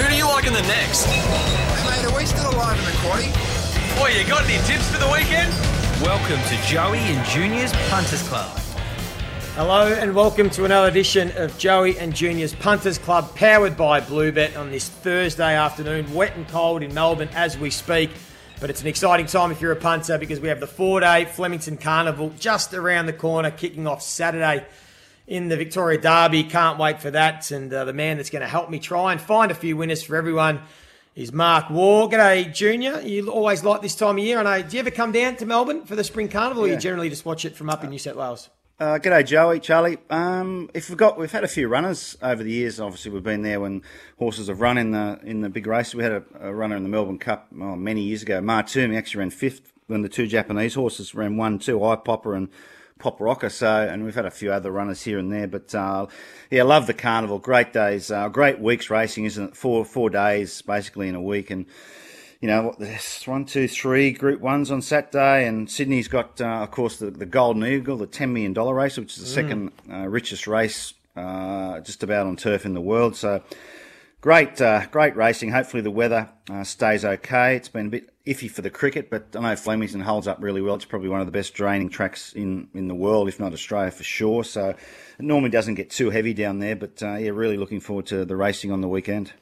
Who do you like in the next? Hey, mate, are we still alive in the quaddy? Boy, you got any tips for the weekend? Welcome to Joey and Junior's Punters Club. Hello and welcome to another edition of Joey and Junior's Punters Club, powered by Bluebet on this Thursday afternoon, wet and cold in Melbourne as we speak. But it's an exciting time if you're a punter because we have the four-day Flemington Carnival just around the corner, kicking off Saturday in the Victoria Derby. Can't wait for that. And uh, the man that's going to help me try and find a few winners for everyone is Mark Waugh. G'day, Junior. You always like this time of year. I know. Do you ever come down to Melbourne for the Spring Carnival, or you generally just watch it from up in New South Wales? Uh, g'day, Joey, Charlie. Um, if we've got, we've had a few runners over the years. Obviously, we've been there when horses have run in the in the big races. We had a, a runner in the Melbourne Cup oh, many years ago. Martumi actually ran fifth when the two Japanese horses ran one, two, Eye Popper and Pop Rocker. So, and we've had a few other runners here and there. But uh, yeah, love the carnival. Great days, uh, great weeks racing, isn't it? Four four days basically in a week and you know, what, there's one, two, three Group Ones on Saturday, and Sydney's got, uh, of course, the, the Golden Eagle, the $10 million race, which is the second uh, richest race uh, just about on turf in the world. So great, uh, great racing. Hopefully the weather uh, stays okay. It's been a bit iffy for the cricket, but I know Flemington holds up really well. It's probably one of the best draining tracks in, in the world, if not Australia for sure. So it normally doesn't get too heavy down there, but uh, yeah, really looking forward to the racing on the weekend.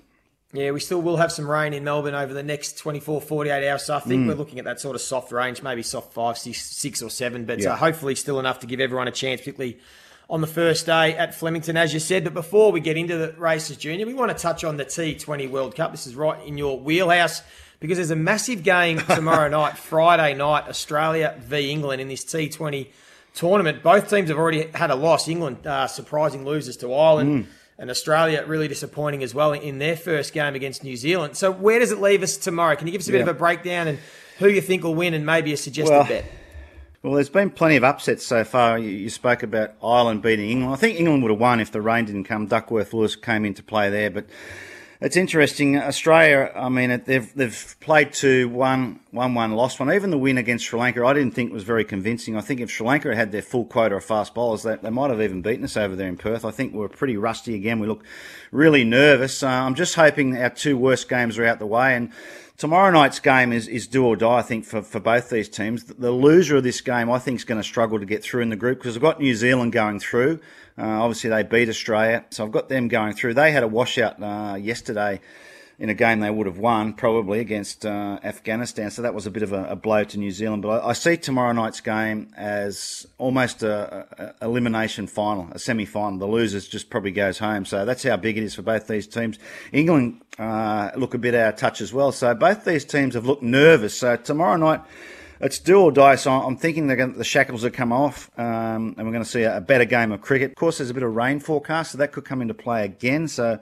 Yeah, we still will have some rain in Melbourne over the next 24, 48 hours. So I Mm. think we're looking at that sort of soft range, maybe soft five, six, six or seven, but Yeah. uh, hopefully still enough to give everyone a chance, particularly on the first day at Flemington, as you said. But before we get into the races, Junior, we want to touch on the T20 World Cup. This is right in your wheelhouse because there's a massive game tomorrow night, Friday night, Australia v England in this T20 tournament. Both teams have already had a loss. England uh, surprising losers to Ireland. And Australia really disappointing as well in their first game against New Zealand. So where does it leave us tomorrow? Can you give us a bit Yeah. of a breakdown and who you think will win and maybe a suggested Well, bet? Well, there's been plenty of upsets so far. You, spoke about Ireland beating England. I think England would have won if the rain didn't come. Duckworth Lewis came into play there, but it's interesting. Australia, I mean, they've they've played two, one, one, one, lost one. Even the win against Sri Lanka, I didn't think was very convincing. I think if Sri Lanka had their full quota of fast bowlers, they, they might have even beaten us over there in Perth. I think we're pretty rusty again. We look really nervous. Uh, I'm just hoping our two worst games are out the way and. Tomorrow night's game is, is do or die, I think, for, for both these teams. The, loser of this game, I think, is going to struggle to get through in the group because I've got New Zealand going through. Uh, obviously, they beat Australia, so I've got them going through. They had a washout uh, yesterday in a game they would have won, probably, against uh, Afghanistan, so that was a bit of a, a blow to New Zealand. But I, I see tomorrow night's game as almost a, a, elimination final, a semi final. The losers just probably goes home, so that's how big it is for both these teams. England uh, look a bit out of touch as well, so both these teams have looked nervous. So tomorrow night, it's do or die. So I'm thinking going the shackles have come off, um, and we're going to see a, a better game of cricket. Of course, there's a bit of rain forecast, so that could come into play again. So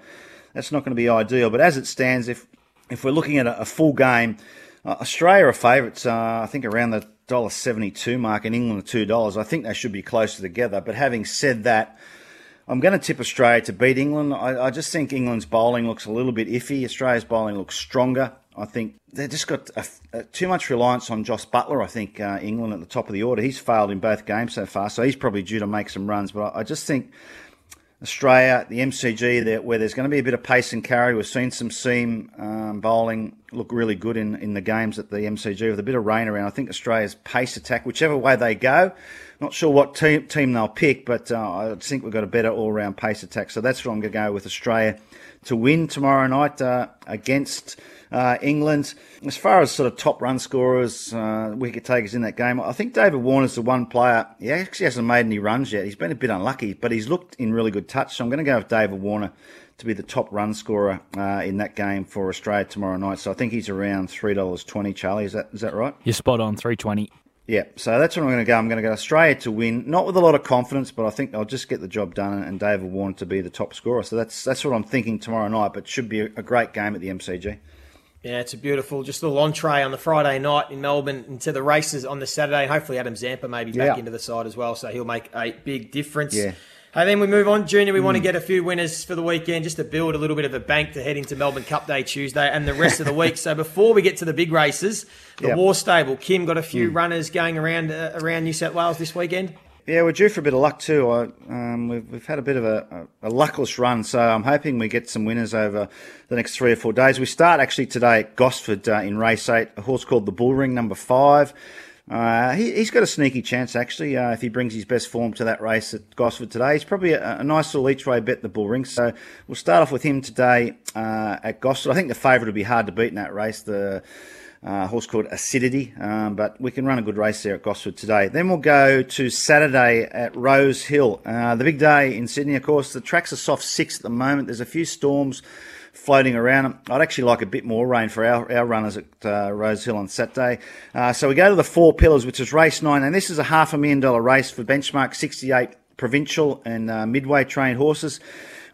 that's not going to be ideal. But as it stands, if if we're looking at a, a full game, uh, Australia are favourites. Uh, I think around the dollar seventy two mark, and England two dollars. I think they should be closer together. But having said that. I'm going to tip Australia to beat England. I, I just think England's bowling looks a little bit iffy. Australia's bowling looks stronger. I think they've just got a, a, too much reliance on Jos Buttler. I think uh, England at the top of the order. He's failed in both games so far, so he's probably due to make some runs. But I, I just think Australia, the MCG, there, where there's going to be a bit of pace and carry. We've seen some seam um, bowling look really good in, in the games at the MCG with a bit of rain around. I think Australia's pace attack, whichever way they go, not sure what team, team they'll pick, but uh, I think we've got a better all round pace attack. So that's what I'm going to go with Australia to win tomorrow night uh, against uh, England. As far as sort of top run scorers, uh, wicket takers in that game, I think David Warner's the one player. He actually hasn't made any runs yet. He's been a bit unlucky, but he's looked in really good touch. So I'm going to go with David Warner to be the top run scorer uh, in that game for Australia tomorrow night. So I think he's around three dollars twenty. Charlie, is that is that right? You're spot on, 320. Yeah, so that's what I'm going to go. I'm going to go Australia to win, not with a lot of confidence, but I think I'll just get the job done and David Warner to be the top scorer. So that's that's what I'm thinking tomorrow night. But should be a, great game at the MCG. Yeah, it's a beautiful, just little entree on the Friday night in Melbourne into the races on the Saturday. Hopefully, Adam Zampa maybe back Yeah. into the side as well, so he'll make a big difference. Yeah. Hey, then we move on, Junior. We want to get a few winners for the weekend just to build a little bit of a bank to head into Melbourne Cup Day Tuesday and the rest of the week. So before we get to the big races, the Yeah. Waugh Stable, Kim got a few runners going around uh, around New South Wales this weekend. yeah, we're due for a bit of luck too. I, um, we've, we've had a bit of a, a, a, luckless run, so I'm hoping we get some winners over the next three or four days. We start actually today at Gosford uh, in race eight, a horse called the Bullring, number five. Uh, he, has got a sneaky chance actually uh, if he brings his best form to that race at Gosford today. He's probably a, a nice little each way bet the bull ring. So we'll start off with him today uh, at Gosford. I think the favourite will be hard to beat in that race. The uh, horse called Acidity, um, but we can run a good race there at Gosford today. Then we'll go to Saturday at Rose Hill, uh, the big day in Sydney. Of course, the track's a soft six at the moment. There's a few storms floating around. I'd actually like a bit more rain for our, our runners at uh, Rose Hill on Saturday. Uh, so we go to the Four Pillars, which is race nine, and this is a half a million dollar race for benchmark 68 provincial and uh, midway trained horses.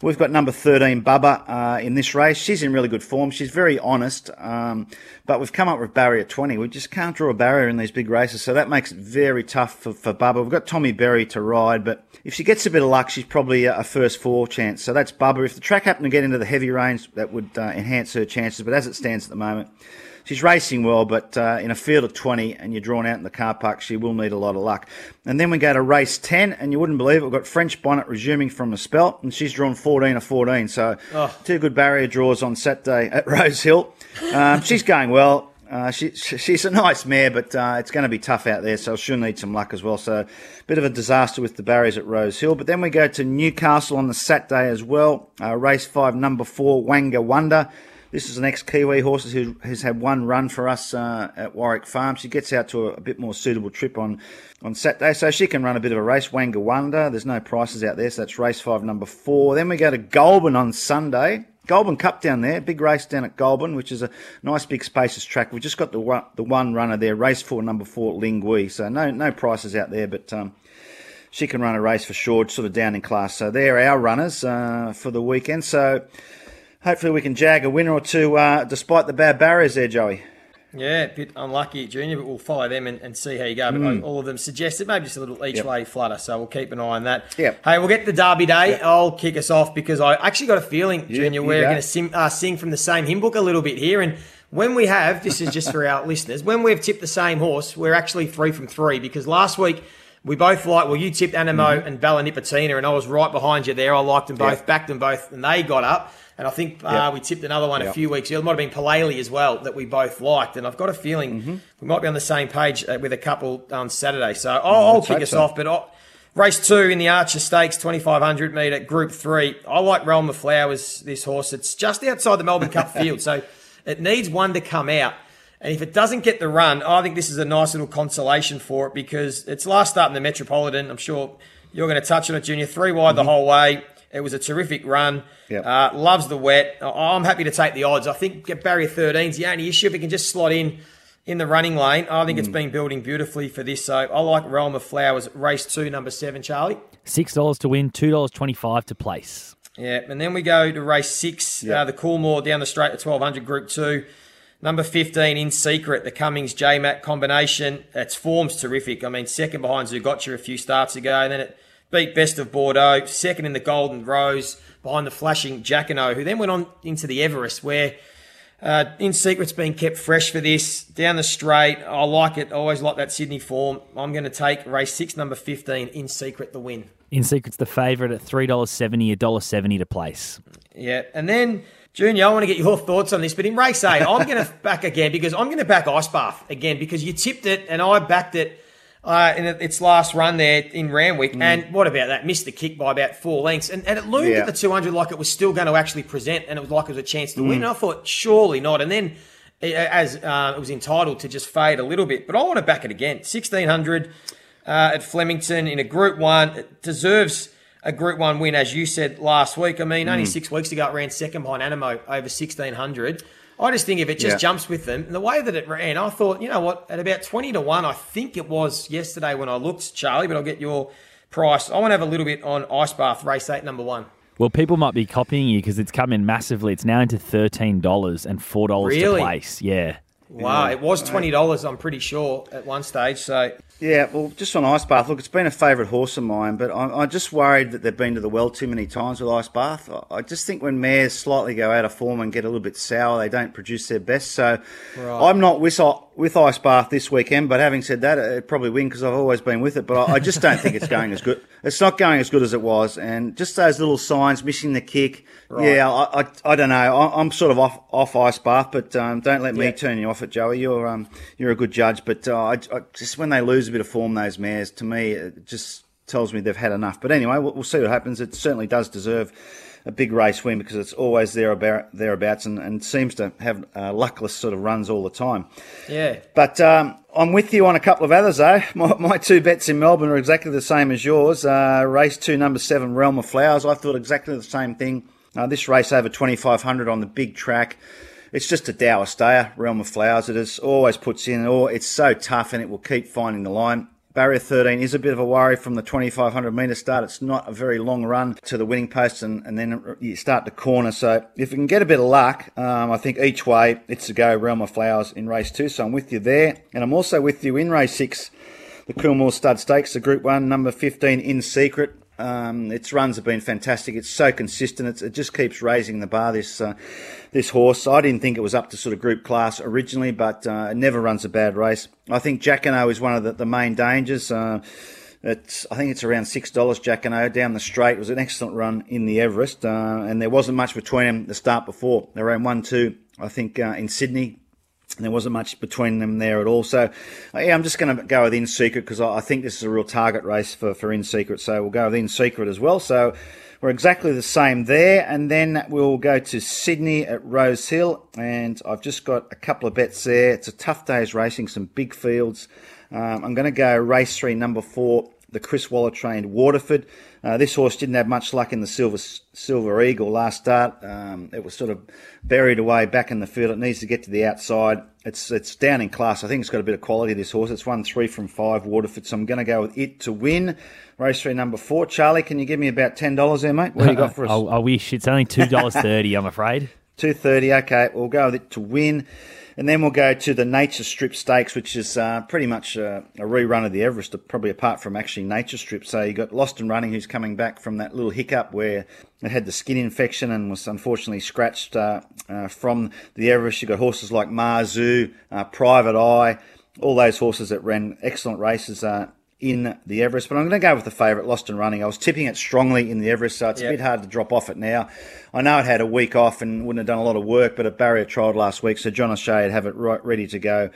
We've got number 13, Bubba, uh, in this race. She's in really good form. She's very honest, um, but we've come up with barrier 20. We just can't draw a barrier in these big races, so that makes it very tough for, for Bubba. We've got Tommy Berry to ride, but if she gets a bit of luck, she's probably a, first four chance. So that's Bubba. If the track happened to get into the heavy range, that would uh, enhance her chances, but as it stands at the moment, she's racing well, but uh, in a field of 20 and you're drawn out in the car park, she will need a lot of luck. And then we go to race 10, and you wouldn't believe it, we've got French Bonnet resuming from a spell, and she's drawn 14 of 14. So oh. two good barrier draws on Saturday at Rose Hill. Um, she's going well. Uh, she, she's a nice mare, but uh, it's going to be tough out there, so she'll need some luck as well. So, a bit of a disaster with the barriers at Rose Hill. But then we go to Newcastle on the Saturday as well. Uh, race five, number four, Wanga Wonder. This is an ex-Kiwi horse who has had one run for us uh, at Warwick Farm. She gets out to a, a, bit more suitable trip on, on Saturday, so she can run a bit of a race. Wanga Wonder. There's no prices out there, so that's race five, number four. Then we go to Goulburn on Sunday. Goulburn Cup down there, big race down at Goulburn, which is a nice big spacious track. We've just got the one, the one runner there, race four, number four, Lingui. So no no prices out there, but um, she can run a race for sure, sort of down in class. So they're our runners uh, for the weekend. So hopefully we can jag a winner or two uh, despite the bad barriers there, Joey. Yeah, a bit unlucky, Junior, but we'll follow them and, and see how you go. But mm. all of them suggested maybe just a little each yep. way flutter, so we'll keep an eye on that. Yep. Hey, we'll get the Derby Day. Yep. I'll kick us off because I actually got a feeling, Junior, we're going to uh, sing from the same hymn book a little bit here. And when we have, this is just for our listeners, when we've tipped the same horse, we're actually three from three because last week we both like, well, you tipped Anamoe mm-hmm. and Bella Nipotina, and I was right behind you there. I liked them both, backed them both, and they got up. And I think uh, we tipped another one a few weeks ago. It might have been Palele as well that we both liked. And I've got a feeling mm-hmm. we might be on the same page uh, with a couple on Saturday. So I'll, I'll kick us so. off. But I'll, race two in the Archer Stakes, 2500 metre, Group Three. I like Realm of Flowers, this horse. It's just outside the Melbourne Cup field. So it needs one to come out. And if it doesn't get the run, I think this is a nice little consolation for it because it's last start in the Metropolitan. I'm sure you're going to touch on it, Junior. Three wide mm-hmm. the whole way. It was a terrific run. Yep. Uh, loves the wet. I'm happy to take the odds. I think barrier 13 is the only issue. If it can just slot in in the running lane, I think mm. it's been building beautifully for this. So I like Realm of Flowers, race two, number seven, Charlie. $6 to win, $2.25 to place. Yeah, and then we go to race six, yep. uh, the Coolmore down the straight to 1200 Group Two. Number 15, In Secret, the Cummings J Mac combination. Its form's terrific. I mean, second behind Zougotcha a few starts ago, and then it beat Best of Bordeaux, second in the Golden Rose behind the flashing Jacquinot, who then went on into the Everest, where uh, in secret's been kept fresh for this. Down the straight, I like it. I always like that Sydney form. I'm going to take race six, number 15, in secret, the win. In secret's the favourite at $3.70, $1.70 to place. Yeah, and then. Junior, I want to get your thoughts on this, but in race eight, I'm going to back again because I'm going to back Ice Bath again because you tipped it and I backed it uh, in its last run there in Randwick. Mm. And what about that? Missed the kick by about four lengths. And, and it loomed yeah. at the 200 like it was still going to actually present and it was like it was a chance to mm. win. And I thought, surely not. And then as uh, it was entitled to just fade a little bit. But I want to back it again. 1600 uh, at Flemington in a Group 1. It deserves a Group 1 win, as you said last week. I mean, mm. only six weeks ago it ran second behind Anamoe over 1600. I just think if it just yeah. jumps with them, and the way that it ran, I thought, you know what, at about 20 to 1, I think it was yesterday when I looked, Charlie, but I'll get your price. I want to have a little bit on Ice Bath, race 8, number 1. Well, people might be copying you because it's come in massively. It's now into $13 and $4 really? to place. Yeah. Wow, it was $20, I'm pretty sure, at one stage. So Yeah, well, just on Ice Bath, look, it's been a favourite horse of mine, but I'm, I'm, just worried that they've been to the well too many times with Ice Bath. I just think when mares slightly go out of form and get a little bit sour, they don't produce their best. So right. I'm not with, with Ice Bath this weekend, but having said that, it probably win because I've always been with it. But I, I just don't think it's going as good. It's not going as good as it was, and just those little signs, missing the kick. Right. Yeah, I, I, I, don't know. I, am sort of off off Ice Bath, but um, don't let me yeah. turn you off it, Joey. You're um, you're a good judge, but uh, I, just when they lose a bit of form, those mares, to me, it just tells me they've had enough. But anyway, we'll, we'll see what happens. It certainly does deserve a big race win because it's always there about, thereabouts and, and seems to have uh, luckless sort of runs all the time. Yeah. But um, I'm with you on a couple of others, though. My, my, two bets in Melbourne are exactly the same as yours. Uh, race two, number seven, Realm of Flowers. I thought exactly the same thing. Uh, this race over 2,500 on the big track it's just a dour stayer, Realm of Flowers. It is always puts in, or it's so tough and it will keep finding the line. Barrier 13 is a bit of a worry from the 2500 metre start. It's not a very long run to the winning post and, and then you start to corner. So if you can get a bit of luck, um, I think each way it's a go Realm of Flowers in race two. So I'm with you there. And I'm also with you in race six, the Coolmore Stud Stakes, the Group 1, number 15 in secret. Um, its runs have been fantastic. It's so consistent. It's, it just keeps raising the bar. This uh, this horse. I didn't think it was up to sort of group class originally, but uh, it never runs a bad race. I think Jacquinot is one of the, the main dangers. Uh, it's, I think it's around six dollars. Jacquinot down the straight it was an excellent run in the Everest, uh, and there wasn't much between them the start before. They ran one two, I think, uh, in Sydney there wasn't much between them there at all. So, yeah, I'm just going to go with In Secret because I think this is a real target race for, for In Secret. So we'll go with In Secret as well. So we're exactly the same there. And then we'll go to Sydney at Rose Hill. And I've just got a couple of bets there. It's a tough day's racing, some big fields. Um, I'm going to go race three, number four, the Chris Waller trained Waterford. Uh, this horse didn't have much luck in the Silver Silver Eagle last start. Um, it was sort of buried away back in the field. It needs to get to the outside. It's it's down in class. I think it's got a bit of quality. This horse. It's won three from five Waterford. So I'm going to go with it to win. Race three, number four. Charlie, can you give me about ten dollars there, mate? What do you got for us? I wish it's only two dollars thirty. I'm afraid. Two thirty. Okay, we'll go with it to win. And then we'll go to the Nature Strip Stakes, which is uh, pretty much a, a, rerun of the Everest, probably apart from actually Nature Strip. So you got Lost and Running, who's coming back from that little hiccup where it had the skin infection and was unfortunately scratched uh, uh, from the Everest. You got horses like Mazu, uh, Private Eye, all those horses that ran excellent races uh, in the Everest, but I'm going to go with the favourite, Lost and Running. I was tipping it strongly in the Everest, so it's yep. a bit hard to drop off it now. I know it had a week off and wouldn't have done a lot of work, but a barrier trialled last week, so John O'Shea would have it right ready to go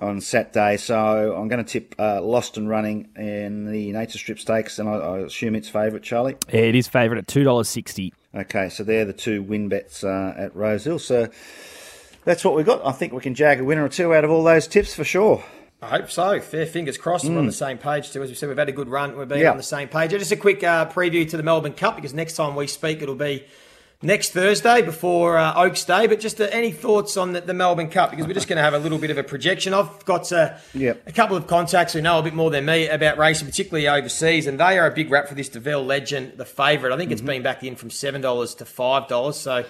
on Saturday. So I'm going to tip uh, Lost and Running in the Nature Strip Stakes, and I, I assume it's favourite, Charlie. Yeah, it is favourite at two dollars sixty. Okay, so they're the two win bets uh, at Rosehill. So that's what we got. I think we can jag a winner or two out of all those tips for sure. I hope so. Fair fingers crossed. Mm. We're on the mm. same page too. As we said, we've had a good run. We've been yep. on the same page. Just a quick uh, preview to the Melbourne Cup because next time we speak, it'll be next Thursday before uh, Oaks Day. But just uh, any thoughts on the, the, Melbourne Cup because we're just going to have a little bit of a projection. I've got uh, yep. a couple of contacts who know a bit more than me about racing, particularly overseas, and they are a big rap for this Deauville Legend, the favourite. I think mm-hmm. it's been back in from seven dollars to five dollars. So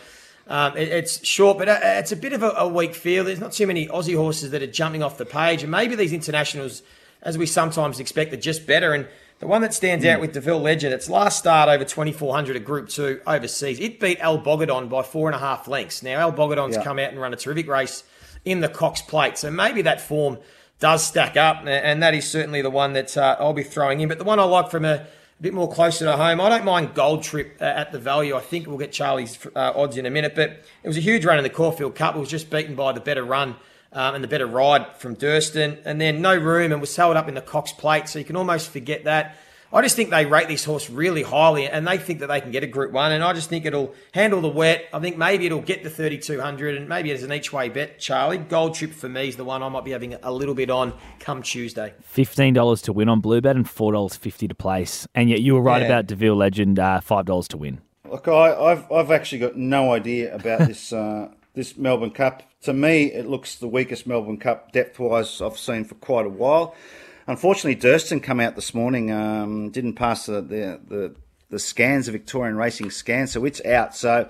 um, it, it's short, but uh, it's a bit of a, a, weak field. There's not too many Aussie horses that are jumping off the page, and maybe these internationals, as we sometimes expect, are just better. And the one that stands mm. out with Deauville Legend, its last start over 2400 at Group 2 overseas, it beat El Bodegon by four and a half lengths. Now, El Bodegon's yeah. come out and run a terrific race in the Cox Plate, so maybe that form does stack up, and that is certainly the one that uh, I'll be throwing in. But the one I like from a a bit more closer to home. I don't mind Gold Trip uh, at the value. I think we'll get Charlie's uh, odds in a minute, but it was a huge run in the Caulfield Cup. It was just beaten by the better run um, and the better ride from Durston, and then no room and was held up in the Cox Plate, so you can almost forget that. I just think they rate this horse really highly and they think that they can get a Group 1. And I just think it'll handle the wet. I think maybe it'll get the 3,200 and maybe as an each way bet, Charlie. Gold Trip for me is the one I might be having a little bit on come Tuesday. $15 to win on Bluebet and $4.50 to place. And yet you were right yeah. about Deauville Legend, uh, $5 to win. Look, I, have I've actually got no idea about this. Uh, this Melbourne Cup. To me, it looks the weakest Melbourne Cup depth wise I've seen for quite a while. Unfortunately, Durston come out this morning, um, didn't pass the, the, the, the, scans, the Victorian Racing scan, so it's out. So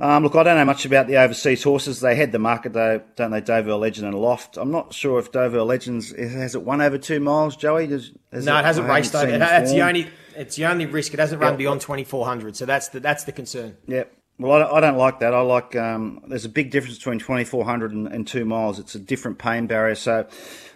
Um, look, I don't know much about the overseas horses. They had the market, though, don't they? Deauville Legend and Loft. I'm not sure if Deauville Legends has it won over two miles. Joey, Does, has No, it hasn't I raced over. That's the only. It's the only risk. It hasn't run beyond twenty four hundred. So that's the that's the concern. Yeah. Well, I I don't like that. I like um, there's a big difference between 2,400 and, and two miles. It's a different pain barrier. So,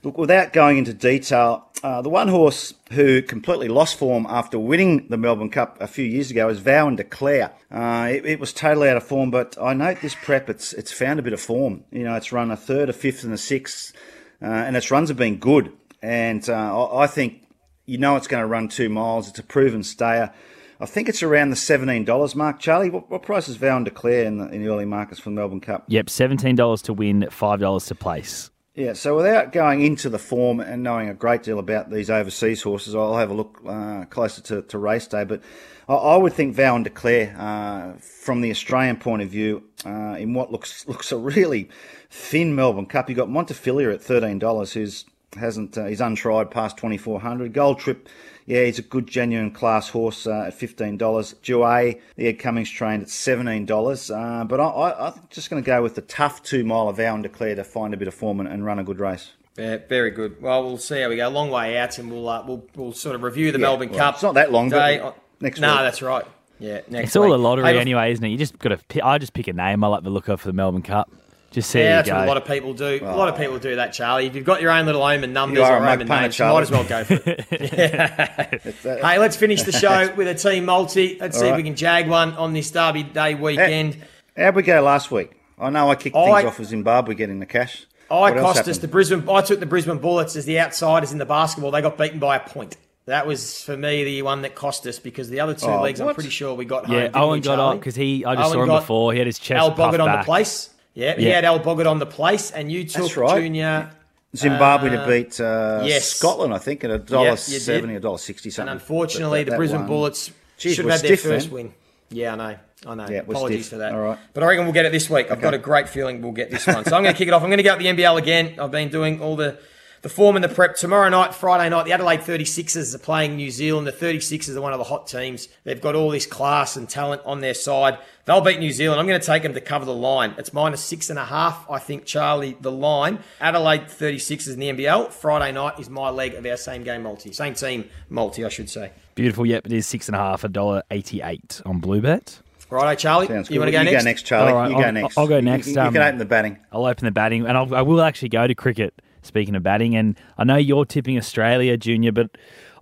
look, without going into detail, uh, the one horse who completely lost form after winning the Melbourne Cup a few years ago is Vow and Declare. Uh, it, it was totally out of form, but I note this prep, it's it's found a bit of form. You know, it's run a third, a fifth, and a sixth, uh, and its runs have been good. And uh, I, I think you know it's going to run two miles. It's a proven stayer. I think it's around the seventeen dollars mark. Charlie, what, what price is Vow and Declare in the, in the early markets for the Melbourne Cup? Yep, $17 to win, $5 to place. Yeah, so without going into the form and knowing a great deal about these overseas horses, I'll have a look uh, closer to, to race day. But I, I would think Vow and Declare, uh, from the Australian point of view, uh, in what looks looks a really thin Melbourne Cup, you've got Montefilia at thirteen dollars, who's hasn't uh, he's untried past twenty four hundred. Gold Trip, yeah, he's a good genuine class horse uh, at fifteen dollars. Jouet, the Ed Cummings trained at seventeen dollars. Uh, but I, I, I'm just going to go with the tough two mile of Vow and Declare to find a bit of form and, and run a good race. Yeah, very good. Well, we'll see how we go. Long way out, and we'll uh, we'll we'll sort of review the Melbourne well, Cup. it's not that long, but day. next No, week. that's right. Yeah, next. It's all a lottery Hey, anyway, isn't it? You just got to. Pick, I just pick a name. I like the look of for the Melbourne Cup. Just see Yeah, that's you what a lot of people do. a lot of oh. people do that, Charlie. If you've got your own little omen numbers You are or omen punter, names, you might as well go for it. hey, let's finish the show with a team multi. Let's see if we can jag one on this Derby Day weekend. How'd we go last week? I know I kicked I- things off with Zimbabwe getting the cash. I What cost us the Brisbane. I took the Brisbane Bullets as the outsiders in the basketball. They got beaten by a point. That was for me the one that cost us because the other two Oh, leagues I'm pretty sure we got home. yeah, Owen we, got Charlie? on because he. I just Owen saw him before. He had his chest Al puffed Boggett on back. the place. Yeah, he Yeah. had El Bodegon on the place, and you took That's right. Junior. Zimbabwe to beat uh, yes. Scotland, I think, at a dollar Yep, seventy, a dollar sixty And something. unfortunately, that- the that Brisbane. Bullets Geez, should have had their stiff first then. win. Yeah, I know. I know. Yeah, Apologies stiff. for that. All right. But I reckon we'll get it this week. I've got a great feeling we'll get this one. So I'm going to kick it off. I'm going to go up the NBL again. I've been doing all the, the form and the prep. Tomorrow night, Friday night, the Adelaide 36ers are playing New Zealand. The 36ers are one of the hot teams. They've got all this class and talent on their side. They'll beat New Zealand. I'm going to take them to cover the line. It's minus six and a half, I think, Charlie, the line. Adelaide 36ers in the NBL. Friday night is my leg of our same game multi. Same team multi, I should say. Beautiful. Yep, it is six and a half, a dollar eighty-eight on Bluebet. Righto, Charlie. Sounds you good. want to go you next? go next, Charlie. All right, you go I'll- next. I'll go next, You, you um, can open the batting. I'll open the batting, and I'll, I will actually go to cricket. Speaking of batting, and I know you're tipping Australia, Junior, but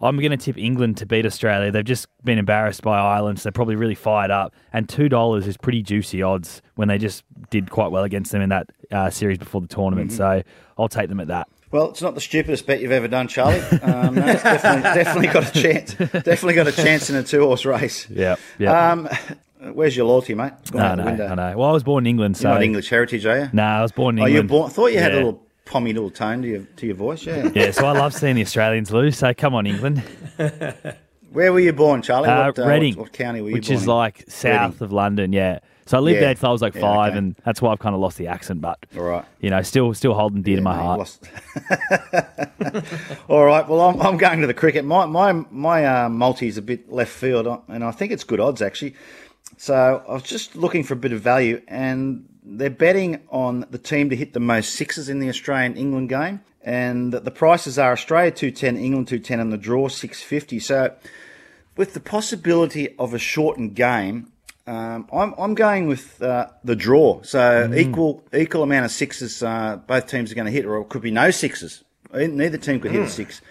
I'm going to tip England to beat Australia. They've just been embarrassed by Ireland, so they're probably really fired up. And two dollars is pretty juicy odds when they just did quite well against them in that uh, series before the tournament. Mm-hmm. So I'll take them at that. Well, it's not the stupidest bet you've ever done, Charlie. Um, no, it's definitely, definitely got a chance. Definitely got a chance in a two-horse race. Yeah, yeah. Um, where's your loyalty, mate? It's gone no, out the no, window. I know. Well, I was born in England, so You're not English heritage, are you? No, I was born in Oh, you're England. Thought you had a little pommy little tone to your to your voice. Yeah. Yeah, so I love seeing the Australians lose. So come on, England. Where were you born, Charlie? Uh, what, uh, Reading, what, what county were you which born is in? like south Reading. of London. Yeah. So I lived Yeah. there until I was like Yeah, five, okay. and that's why I've kind of lost the accent. But All right. you know, still still holding dear to my Yeah, heart. All right. Well, I'm, I'm going to the cricket. My my my uh, multi is a bit left field, uh, and I think it's good odds actually. So I was just looking for a bit of value, and they're betting on the team to hit the most sixes in the Australian England game, and the prices are Australia two ten, England two ten, and the draw six fifty. So with the possibility of a shortened game. Um, I'm, I'm going with uh, the draw. So equal equal amount of sixes uh, both teams are going to hit, or it could be no sixes. Neither team could hit a six,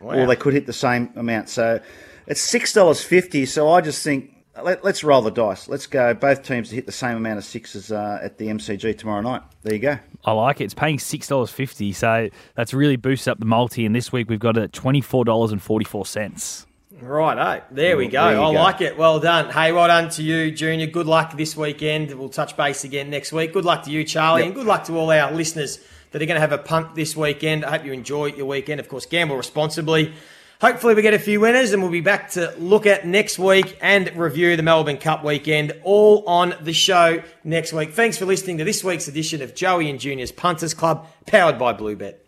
or they could hit the same amount. So it's six dollars fifty. So I just think let, let's roll the dice. Let's go both teams to hit the same amount of sixes uh, at the MCG tomorrow night. There you go. I like it. It's paying six dollars fifty, so that's really boosted up the multi. And this week we've got it at twenty four dollars and forty four cents. Right, oh, there we go. There I go. like it. Well done. Hey, well done to you, Junior. Good luck this weekend. We'll touch base again next week. Good luck to you, Charlie, Yep. and good luck to all our listeners that are going to have a punt this weekend. I hope you enjoy your weekend. Of course, gamble responsibly. Hopefully, we get a few winners, and we'll be back to look at next week and review the Melbourne Cup weekend, all on the show next week. Thanks for listening to this week's edition of Joey and Junior's Punters Club, powered by Bluebet.